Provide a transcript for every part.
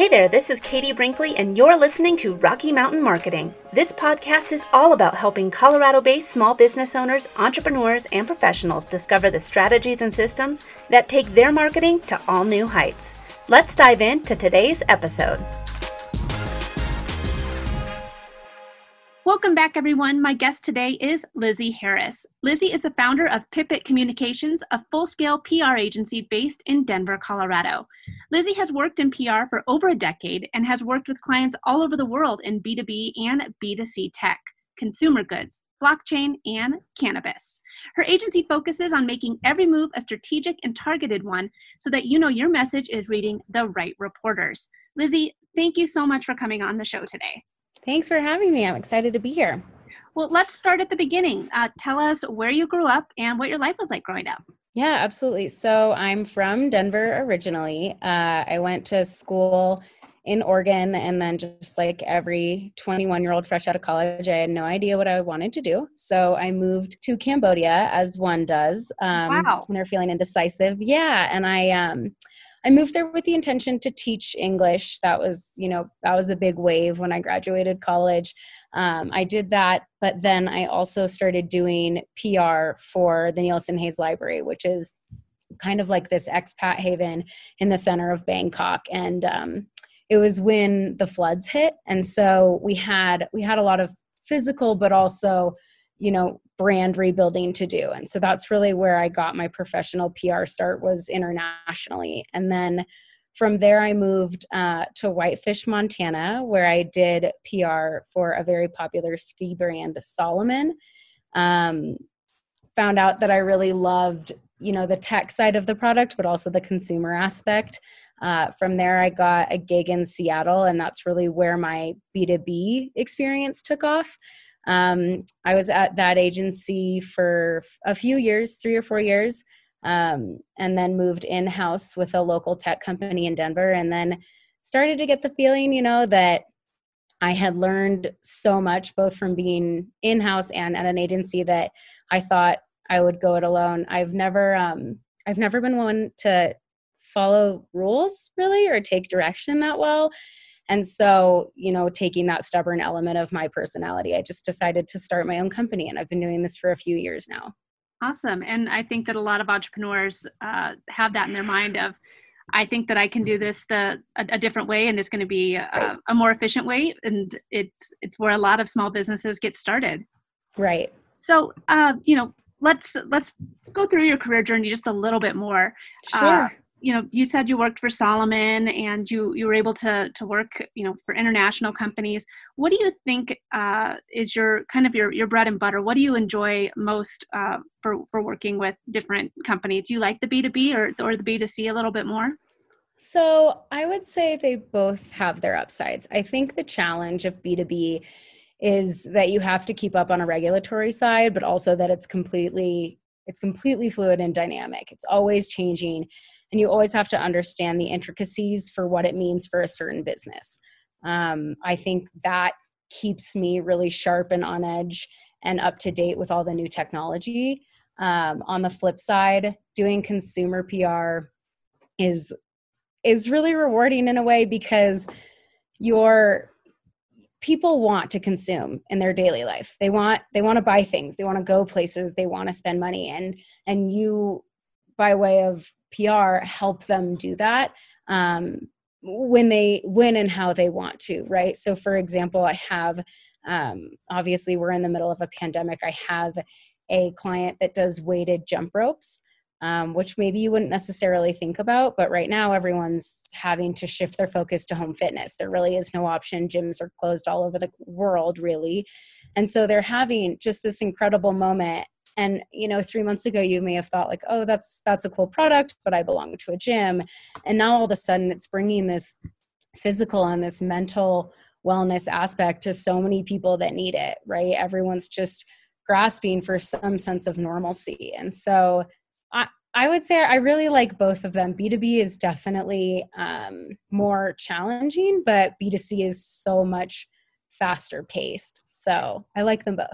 Hey there, this is Katie Brinkley, and you're listening to Rocky Mountain Marketing. This podcast is all about helping Colorado based small business owners, entrepreneurs, and professionals discover the strategies and systems that take their marketing to all new heights. Let's dive into today's episode. Welcome back, everyone. My guest today is Lizzie Harris. Lizzie is the founder of Pipit Communications, a full scale PR agency based in Denver, Colorado. Lizzie has worked in PR for over a decade and has worked with clients all over the world in B2B and B2C tech, consumer goods, blockchain, and cannabis. Her agency focuses on making every move a strategic and targeted one so that you know your message is reading the right reporters. Lizzie, thank you so much for coming on the show today. Thanks for having me. I'm excited to be here. Well, let's start at the beginning. Uh, tell us where you grew up and what your life was like growing up. Yeah, absolutely. So I'm from Denver originally. Uh, I went to school in Oregon, and then just like every 21 year old fresh out of college, I had no idea what I wanted to do. So I moved to Cambodia, as one does um, wow. when they're feeling indecisive. Yeah, and I um, I moved there with the intention to teach English. That was, you know, that was a big wave when I graduated college. Um, I did that, but then I also started doing PR for the Neilson Hays Library, which is kind of like this expat haven in the center of Bangkok. And um, it was when the floods hit, and so we had we had a lot of physical, but also you know brand rebuilding to do. And so that's really where i got my professional pr start was internationally. And then from there i moved uh, to whitefish montana where i did pr for a very popular ski brand salomon um, found out that i really loved you know the tech side of the product but also the consumer aspect. Uh, from there i got a gig in seattle and that's really where my b2b experience took off um, I was at that agency for a few years, three or four years, um, and then moved in house with a local tech company in Denver. And then started to get the feeling, you know, that I had learned so much both from being in house and at an agency that I thought I would go it alone. I've never, um, I've never been one to follow rules really or take direction that well. And so, you know, taking that stubborn element of my personality, I just decided to start my own company. And I've been doing this for a few years now. Awesome. And I think that a lot of entrepreneurs uh, have that in their mind of, I think that I can do this the a, a different way, and it's going to be a, right. a, more efficient way. And it's it's where a lot of small businesses get started. Right. So, uh, you know, let's let's go through your career journey just a little bit more. Sure. Uh, you know you said you worked for salomon and you you were able to to work you know for international companies. What do you think uh, is your kind of your your bread and butter? What do you enjoy most uh, for for working with different companies? Do you like the b2b or or the b2c a little bit more? So i would say they both have their upsides. I think the challenge of b2b is that you have to keep up on a regulatory side but also that it's completely it's completely fluid and dynamic. It's always changing and you always have to understand the intricacies for what it means for a certain business. Um, i think that keeps me really sharp and on edge and up to date with all the new technology. Um, on the flip side doing consumer pr is is really rewarding in a way because your people want to consume in their daily life. They want they want to buy things. They want to go places. They want to spend money. And and you by way of PR help them do that um, when they when and how they want to, right? So, for example, I have um, obviously we're in the middle of a pandemic. I have a client that does weighted jump ropes. Um, which maybe you wouldn't necessarily think about, but right now everyone's having to shift their focus to home fitness. There really is no option. Gyms are closed all over the world, really. And so they're having just this incredible moment and you know 3 months ago you may have thought like oh that's that's a cool product but i belong to a gym and now all of a sudden it's bringing this physical and this mental wellness aspect to so many people that need it right everyone's just grasping for some sense of normalcy and so i I would say I really like both of them. B2B is definitely um, more challenging, but B2C is so much faster paced. So I like them both.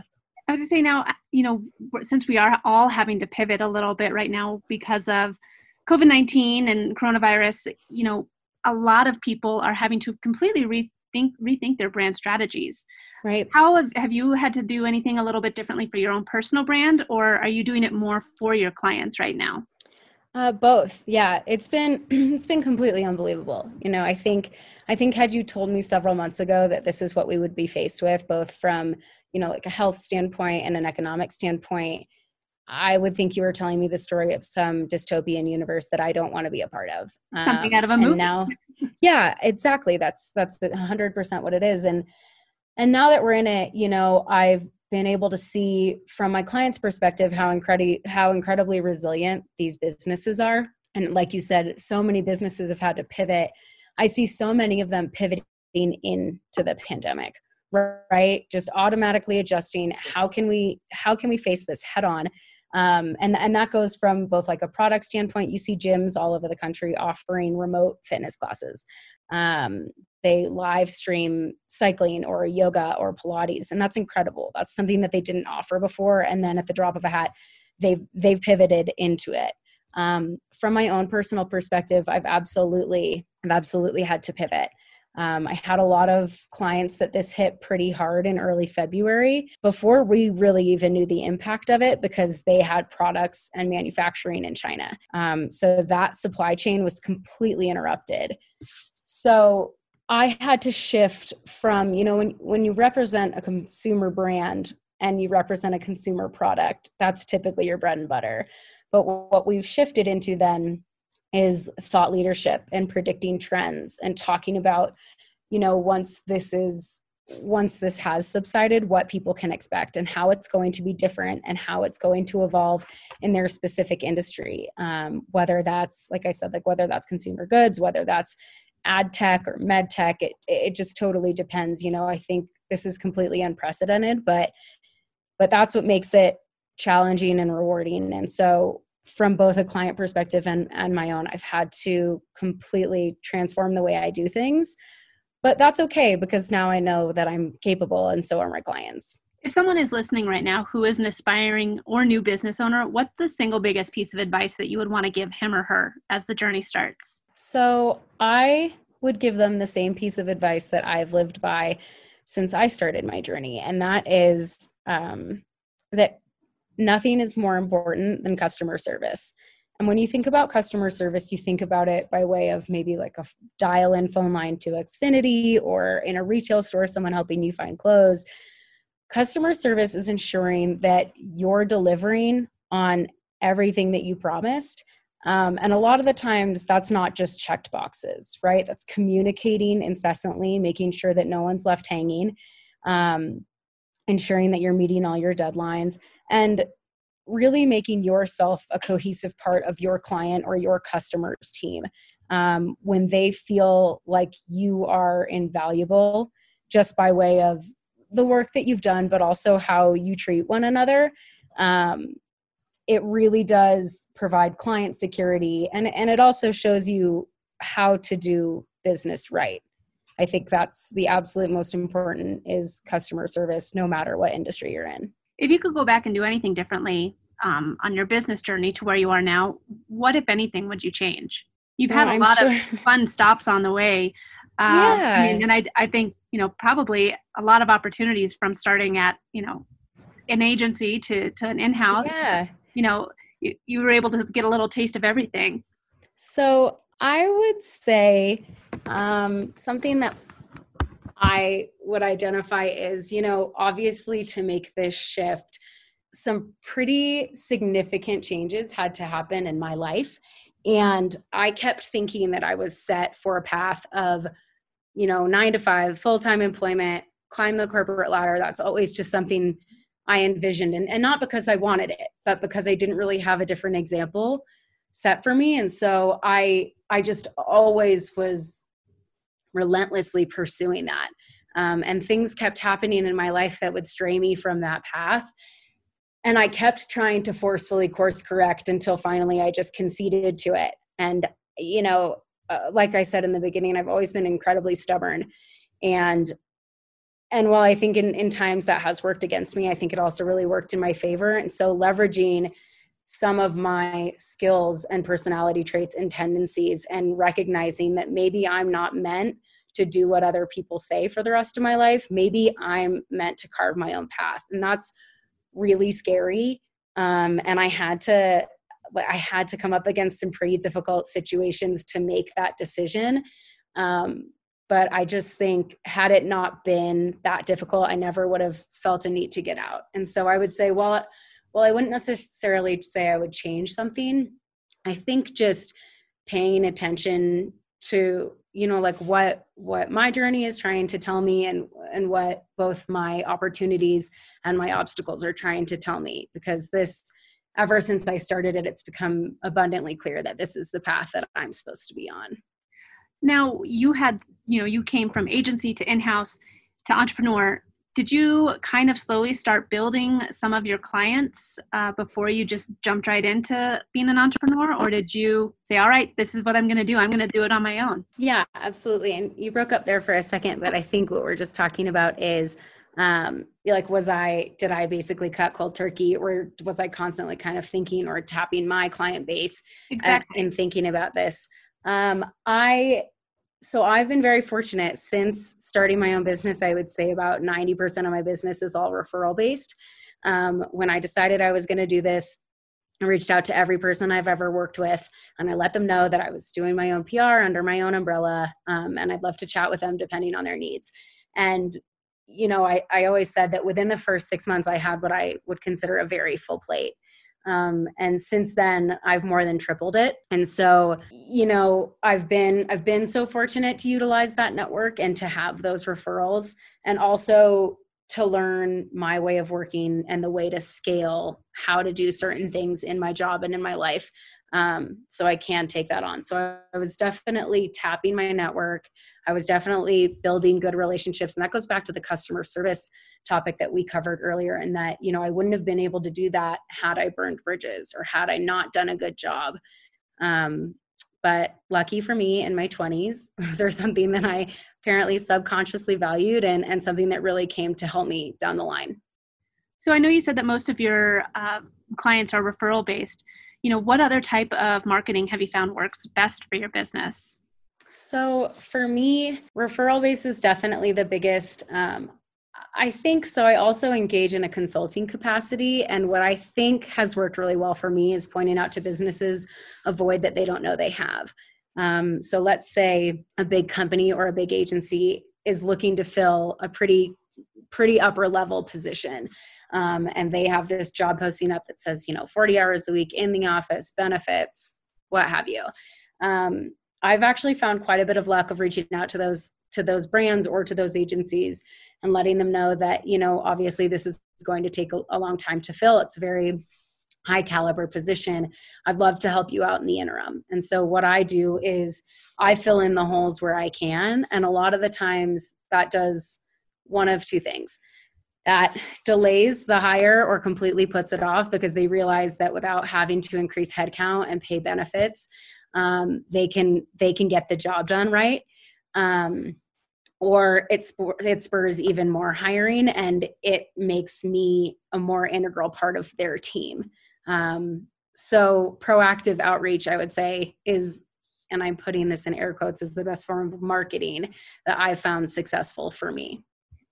I was just saying now, you know, since we are all having to pivot a little bit right now because of COVID 19 and coronavirus, you know, a lot of people are having to completely rethink rethink their brand strategies. Right. How have, have you had to do anything a little bit differently for your own personal brand, or are you doing it more for your clients right now? Uh, both. Yeah, it's been it's been completely unbelievable. You know, I think I think had you told me several months ago that this is what we would be faced with, both from you know like a health standpoint and an economic standpoint, I would think you were telling me the story of some dystopian universe that I don't want to be a part of. Something um, out of a movie. now, yeah, exactly. That's that's hundred percent what it is. And and now that we're in it, you know, I've been able to see from my client's perspective how incredi- how incredibly resilient these businesses are and like you said so many businesses have had to pivot i see so many of them pivoting into the pandemic right? Just automatically adjusting. How can we how can we face this head on? Um, and and that goes from both like a product standpoint you see gyms all over the country offering remote fitness classes. Um, they live stream cycling or yoga or pilates and that's incredible. That's something that they didn't offer before and then at the drop of a hat they've they've pivoted into it. Um, from my own personal perspective i've absolutely i've absolutely had to pivot um, I had a lot of clients that this hit pretty hard in early February before we really even knew the impact of it because they had products and manufacturing in China. Um, so that supply chain was completely interrupted. So I had to shift from, you know, when, when you represent a consumer brand and you represent a consumer product, that's typically your bread and butter. But what we've shifted into then is thought leadership and predicting trends and talking about, you know, once this is once this has subsided, what people can expect and how it's going to be different and how it's going to evolve in their specific industry. Um, whether that's, like I said, like whether that's consumer goods, whether that's ad tech or med tech it, it just totally depends you know i think this is completely unprecedented but but that's what makes it challenging and rewarding and so from both a client perspective and, and my own i've had to completely transform the way i do things. But that's okay because now i know that i'm capable and so are my clients. If someone is listening right now who is an aspiring or new business owner what's the single biggest piece of advice that you would want to give him or her as the journey starts? So I would give them the same piece of advice that I've lived by since I started my journey, and that is um, that nothing is more important than customer service. And when you think about customer service, you think about it by way of maybe like a dial in phone line to Xfinity or in a retail store, someone helping you find clothes. Customer service is ensuring that you're delivering on everything that you promised um, and a lot of the times, that's not just checked boxes, right? That's communicating incessantly, making sure that no one's left hanging, um, ensuring that you're meeting all your deadlines, and really making yourself a cohesive part of your client or your customer's team. Um, when they feel like you are invaluable just by way of the work that you've done, but also how you treat one another. Um, it really does provide client security and, and it also shows you how to do business right i think that's the absolute most important is customer service no matter what industry you're in if you could go back and do anything differently um, on your business journey to where you are now what if anything would you change you've had a lot sure. of fun stops on the way uh, yeah. I mean, and I, I think you know probably a lot of opportunities from starting at you know an agency to to an in-house yeah. to you know you, you were able to get a little taste of everything so i would say um, something that i would identify is you know obviously to make this shift some pretty significant changes had to happen in my life. And i kept thinking that i was set for a path of you know nine to five full-time employment climb the corporate ladder. That's always just something I envisioned. And, and not because I wanted it, but because I didn't really have a different example set for me. And so I I just always was relentlessly pursuing that. Um, and things kept happening in my life that would stray me from that path. And I kept trying to forcefully course correct until finally I just conceded to it. And, you know, uh, like I said in the beginning, I've always been incredibly stubborn. And and while I think in, in times that has worked against me, I think it also really worked in my favor. And so leveraging some of my skills and personality traits and tendencies and recognizing that maybe I'm not meant to do what other people say for the rest of my life. Maybe I'm meant to carve my own path. And that's really scary. Um, and I had to I had to come up against some pretty difficult situations to make that decision. Um, but I just think had it not been that difficult, I never would have felt a need to get out. And so I would say, well, well, I wouldn't necessarily say I would change something. I think just paying attention to you know like what what my journey is trying to tell me and and what both my opportunities and my obstacles are trying to tell me because this ever since I started it it's become abundantly clear that this is the path that I'm supposed to be on. Now, you had, you know, you came from agency to in-house to entrepreneur did you kind of slowly start building some of your clients uh, before you just jumped right into being an entrepreneur? Or did you say all right this is what i'm going to do. I'm going to do it on my own yeah absolutely. And you broke up there for a second but i think what we're just talking about is um like was i did i basically cut cold turkey? Or was i constantly kind of thinking or tapping my client base uh, exactly. uh, and thinking about this? Um i so I've been very fortunate since starting my own business. I would say about 90% of my business is all referral based. Um, when I decided I was going to do this, I reached out to every person I've ever worked with and I let them know that I was doing my own PR under my own umbrella um, and I'd love to chat with them depending on their needs. And, you know, I, I always said that within the first six months, I had what I would consider a very full plate. Um, and since then i've more than tripled it. And so you know i've been i've been so fortunate to utilize that network and to have those referrals. And also to learn my way of working and the way to scale how to do certain things in my job and in my life um, so i can take that on. So I, I was definitely tapping my network. I was definitely building good relationships and that goes back to the customer service topic that we covered earlier and that you know i wouldn't have been able to do that had i burned bridges or had i not done a good job. Um, but lucky for me in my 20s those are something that i apparently subconsciously valued and, and something that really came to help me down the line so i know you said that most of your uh, clients are referral based you know what other type of marketing have you found works best for your business so for me referral base is definitely the biggest um, I think so. I also engage in a consulting capacity. And what I think has worked really well for me is pointing out to businesses a void that they don't know they have. Um, so let's say a big company or a big agency is looking to fill a pretty pretty upper level position. Um, and they have this job posting up that says you know 40 hours a week in the office benefits what have you. Um, i've actually found quite a bit of luck of reaching out to those to those brands or to those agencies and letting them know that you know obviously this is going to take a, a long time to fill. It's very high caliber position i'd love to help you out in the interim. And so what i do is i fill in the holes where i can and a lot of the times that does one of two things. That delays the hire or completely puts it off because they realize that without having to increase headcount and pay benefits um, they can they can get the job done right. Um, or it, it spurs even more hiring and it makes me a more integral part of their team um, so proactive outreach i would say is and i'm putting this in air quotes is the best form of marketing that i found successful for me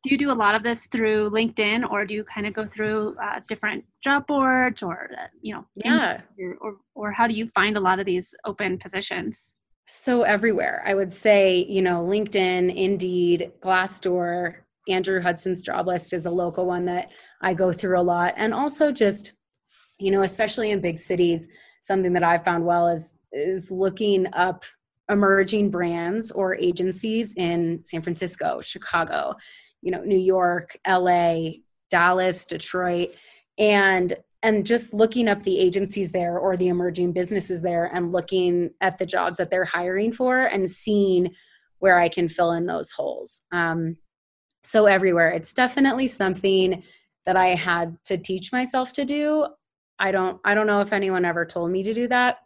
do you do a lot of this through linkedin or do you kind of go through uh, different job boards or uh, you know yeah or, or how do you find a lot of these open positions so everywhere. I would say, you know, LinkedIn, Indeed, Glassdoor, Andrew Hudson's job list is a local one that I go through a lot. And also just, you know, especially in big cities, something that I've found well is is looking up emerging brands or agencies in San Francisco, Chicago, you know, New York, LA, Dallas, Detroit, and and just looking up the agencies there or the emerging businesses there and looking at the jobs that they're hiring for and seeing where I can fill in those holes. Um, so everywhere, it's definitely something that I had to teach myself to do. I don't I don't know if anyone ever told me to do that.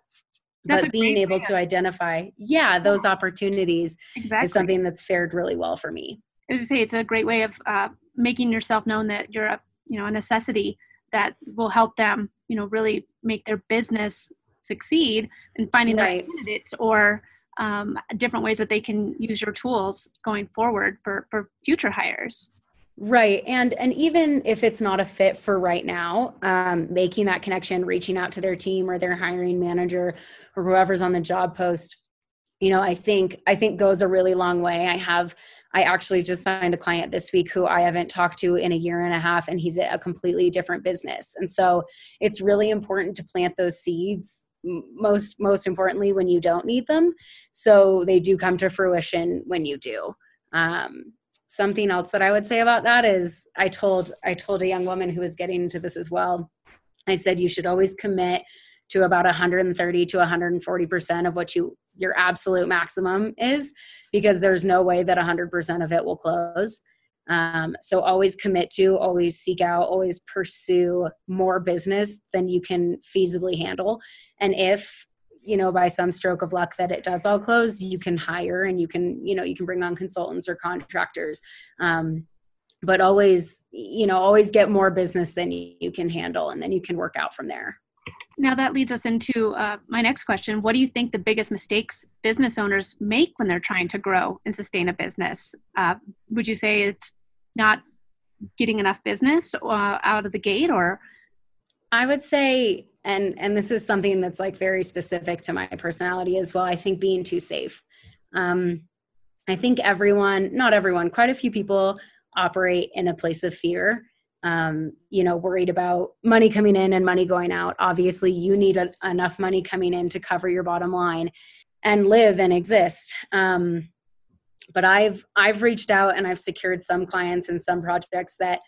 That's but being able to identify, yeah, those opportunities exactly. is something that's fared really well for me. I was say it's a great way of uh, making yourself known that you're a you know a necessity that will help them, you know, really make their business succeed in finding right. the candidates or um, different ways that they can use your tools going forward for, for future hires. Right. And and even if it's not a fit for right now, um, making that connection, reaching out to their team or their hiring manager or whoever's on the job post, you know, I think I think goes a really long way. I have I actually just signed a client this week who I haven't talked to in a year and a half and he's a completely different business. And so it's really important to plant those seeds most most importantly when you don't need them so they do come to fruition when you do um, something else that I would say about that is I told I told a young woman who was getting into this as well. I said you should always commit to about 130 to 140% of what you your absolute maximum is because there's no way that 100% of it will close. Um, so always commit to, always seek out, always pursue more business than you can feasibly handle. And if you know by some stroke of luck that it does all close you can hire and you can you know you can bring on consultants or contractors. Um, but always you know always get more business than you can handle and then you can work out from there. Now that leads us into uh, my next question. What do you think the biggest mistakes business owners make when they're trying to grow and sustain a business? Uh, would you say it's not getting enough business uh, out of the gate or? I would say and and this is something that's like very specific to my personality as well i think being too safe. Um i think everyone not everyone quite a few people operate in a place of fear. Um you know worried about money coming in and money going out. Obviously you need a, enough money coming in to cover your bottom line and live and exist. Um but i've i've reached out and i've secured some clients and some projects that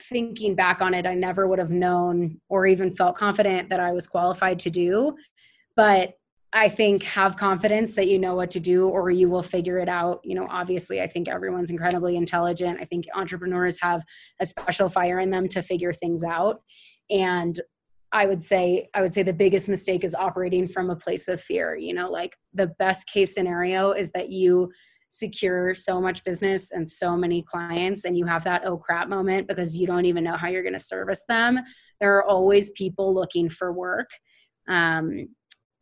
thinking back on it, I never would have known or even felt confident that I was qualified to do. But I think have confidence that you know what to do or you will figure it out. You know, obviously, I think everyone's incredibly intelligent. I think entrepreneurs have a special fire in them to figure things out. And I would say I would say the biggest mistake is operating from a place of fear. You know, like the best case scenario is that you secure so much business and so many clients and you have that oh crap moment because you don't even know how you're going to service them there are always people looking for work um,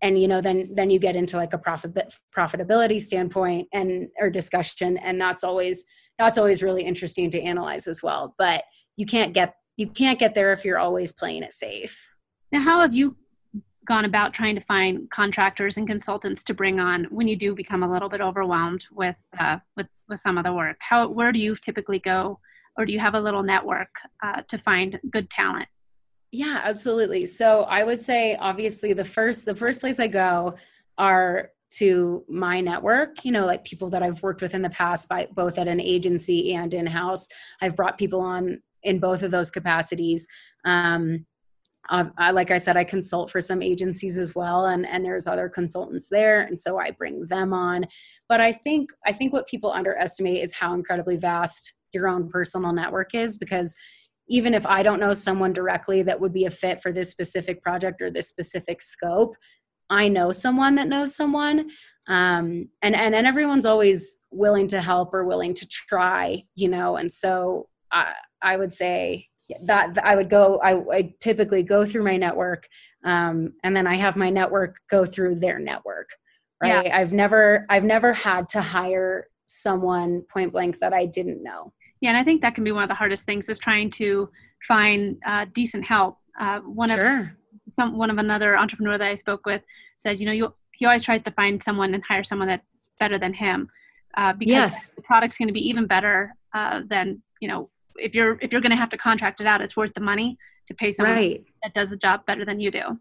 and you know then then you get into like a profit profitability standpoint and or discussion and that's always that's always really interesting to analyze as well but you can't get you can't get there if you're always playing it safe. Now how have you gone about trying to find contractors and consultants to bring on when you do become a little bit overwhelmed with uh, with with some of the work? How where do you typically go, or do you have a little network uh, to find good talent? Yeah, absolutely. So I would say obviously the first the first place I go are to my network, you know, like people that I've worked with in the past, by both at an agency and in house. I've brought people on in both of those capacities. Um, uh, I, like I said, I consult for some agencies as well, and and there's other consultants there, and so I bring them on. But I think I think what people underestimate is how incredibly vast your own personal network is, because even if I don't know someone directly that would be a fit for this specific project or this specific scope, I know someone that knows someone. Um, and, and and everyone's always willing to help or willing to try, you know. And so I I would say that I would go, I, I typically go through my network, um, and then I have my network go through their network. Right. Yeah. I've never, I've never had to hire someone point blank that I didn't know. Yeah, and I think that can be one of the hardest things is trying to find uh, decent help. Uh, one sure. of some one of another entrepreneur that I spoke with said, you know, you he always tries to find someone and hire someone that's better than him uh, because yes. the product's going to be even better uh, than you know if you're if you're going to have to contract it out, it's worth the money to pay someone right. that does the job better than you do.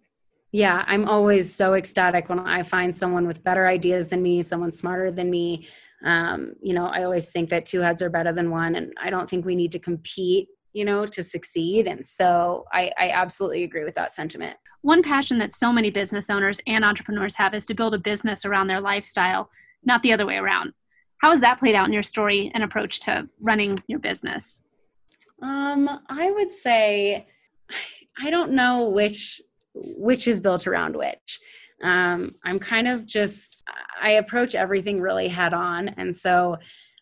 Yeah, I'm always so ecstatic when I find someone with better ideas than me, someone smarter than me. Um, you know, I always think that two heads are better than one, and I don't think we need to compete, you know, to succeed. And so I, I absolutely agree with that sentiment. One passion that so many business owners and entrepreneurs have is to build a business around their lifestyle, not the other way around. How has that played out in your story and approach to running your business? Um, I would say I don't know which which is built around which. Um, I'm kind of just I approach everything really head on, and so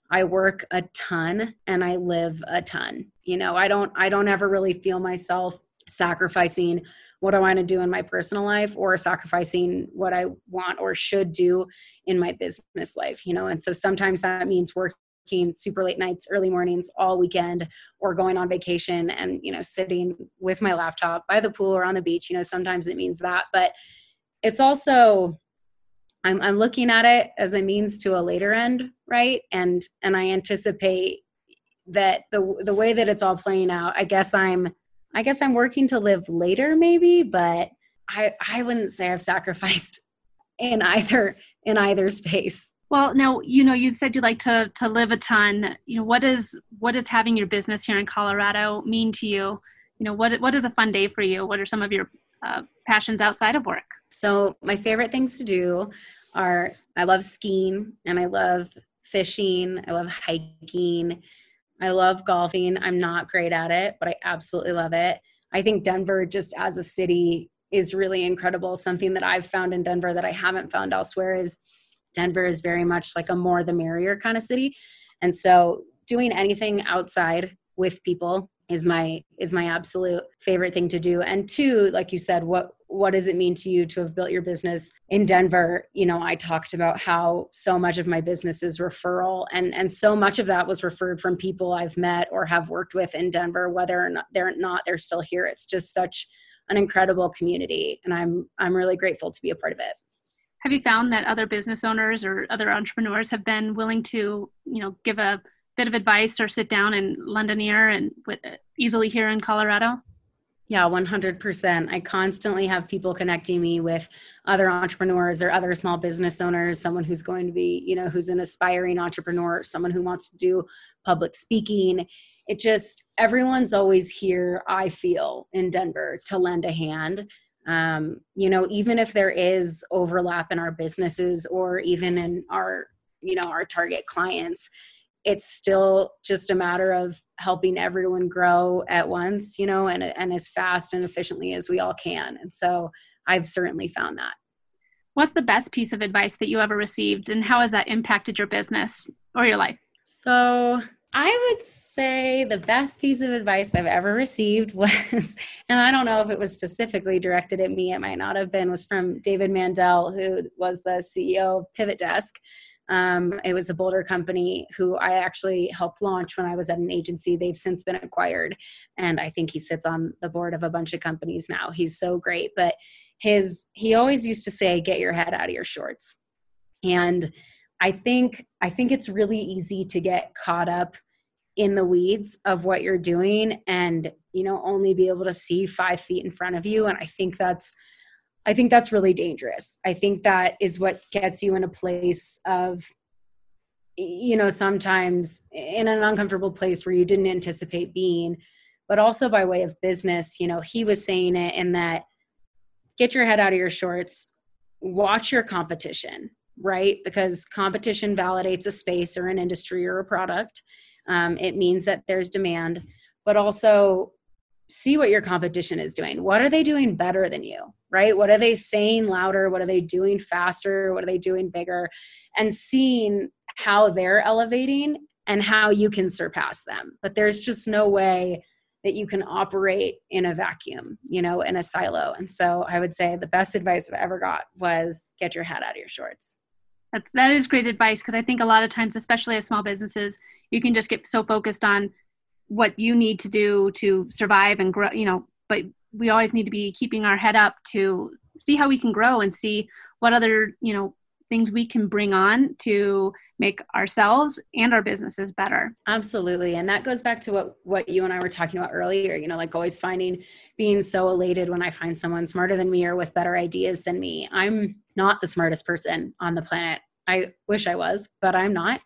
I work a ton and I live a ton. You know, I don't I don't ever really feel myself sacrificing what I want to do in my personal life or sacrificing what I want or should do in my business life, you know. And so sometimes that means working super late nights, early mornings, all weekend, or going on vacation and, you know, sitting with my laptop by the pool or on the beach. You know, sometimes it means that. But it's also I'm, I'm looking at it as a means to a later end, right? And and I anticipate that the the way that it's all playing out, I guess I'm I guess I'm working to live later maybe, but I I wouldn't say I've sacrificed in either in either space. Well, now you know you said you like to to live a ton. You know what is what does having your business here in Colorado mean to you? You know what what is a fun day for you? What are some of your uh, passions outside of work? So my favorite things to do are I love skiing and I love fishing. I love hiking. I love golfing. I'm not great at it, but I absolutely love it. I think Denver, just as a city, is really incredible. Something that I've found in Denver that I haven't found elsewhere is Denver is very much like a more the merrier kind of city. And so doing anything outside with people is my is my absolute favorite thing to do. And two like you said what what does it mean to you to have built your business in denver? You know i talked about how so much of my business is referral and and so much of that was referred from people i've met or have worked with in denver whether or not they're not they're still here. It's just such an incredible community and i'm i'm really grateful to be a part of it have you found that other business owners or other entrepreneurs have been willing to you know give a bit of advice or sit down and lend in Londonier and with, easily here in Colorado? Yeah, 100%. I constantly have people connecting me with other entrepreneurs or other small business owners, someone who's going to be, you know, who's an aspiring entrepreneur, someone who wants to do public speaking. It just, everyone's always here, I feel, in Denver to lend a hand. Um, you know, even if there is overlap in our businesses or even in our, you know, our target clients, it's still just a matter of helping everyone grow at once, you know, and, and as fast and efficiently as we all can. And so I've certainly found that. What's the best piece of advice that you ever received, and how has that impacted your business or your life? So I would say the best piece of advice I've ever received was, and I don't know if it was specifically directed at me, it might not have been, was from David Mandell, who was the CEO of PivotDesk. Um, it was a Boulder company who I actually helped launch when I was at an agency. They've since been acquired, and I think he sits on the board of a bunch of companies now. He's so great, but his he always used to say, "Get your head out of your shorts," and I think I think it's really easy to get caught up in the weeds of what you're doing and you know only be able to see five feet in front of you and i think that's I think that's really dangerous. I think that is what gets you in a place of, you know, sometimes in an uncomfortable place where you didn't anticipate being, but also by way of business. You know, he was saying it in that get your head out of your shorts, watch your competition, right? Because competition validates a space or an industry or a product. Um, it means that there's demand, but also see what your competition is doing. What are they doing better than you? Right? What are they saying louder? What are they doing faster? What are they doing bigger? And seeing how they're elevating and how you can surpass them. But there's just no way that you can operate in a vacuum, you know, in a silo. And so I would say the best advice I've ever got was get your head out of your shorts. That, that is great advice because I think a lot of times, especially as small businesses, you can just get so focused on what you need to do to survive and grow you know but we always need to be keeping our head up to see how we can grow and see what other you know things we can bring on to make ourselves and our businesses better. Absolutely. And that goes back to what what you and i were talking about earlier you know like always finding being so elated when i find someone smarter than me or with better ideas than me. I'm not the smartest person on the planet. I wish i was but i'm not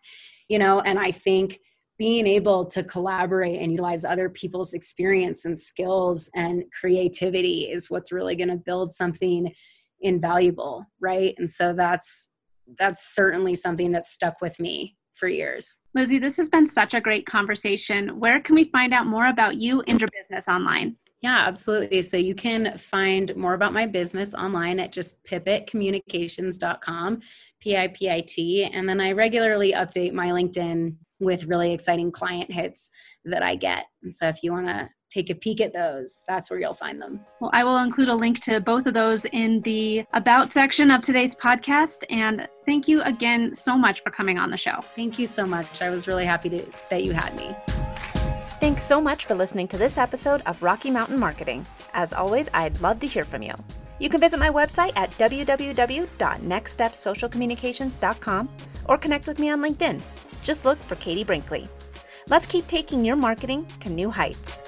you know and i think being able to collaborate and utilize other people's experience and skills and creativity is what's really going to build something invaluable right? And so that's that's certainly something that's stuck with me for years lizzie this has been such a great conversation where can we find out more about you and your business online yeah, absolutely. So you can find more about my business online at just pipitcommunications.com, P I P I T. And then I regularly update my LinkedIn with really exciting client hits that I get. And so if you want to take a peek at those. That's where you'll find them. Well, I will include a link to both of those in the About section of today's podcast. And thank you again so much for coming on the show. Thank you so much. I was really happy to, that you had me. Thanks so much for listening to this episode of Rocky Mountain Marketing. As always, I'd love to hear from you. You can visit my website at www.nextstepsocialcommunications.com or connect with me on LinkedIn. Just look for Katie Brinkley. Let's keep taking your marketing to new heights.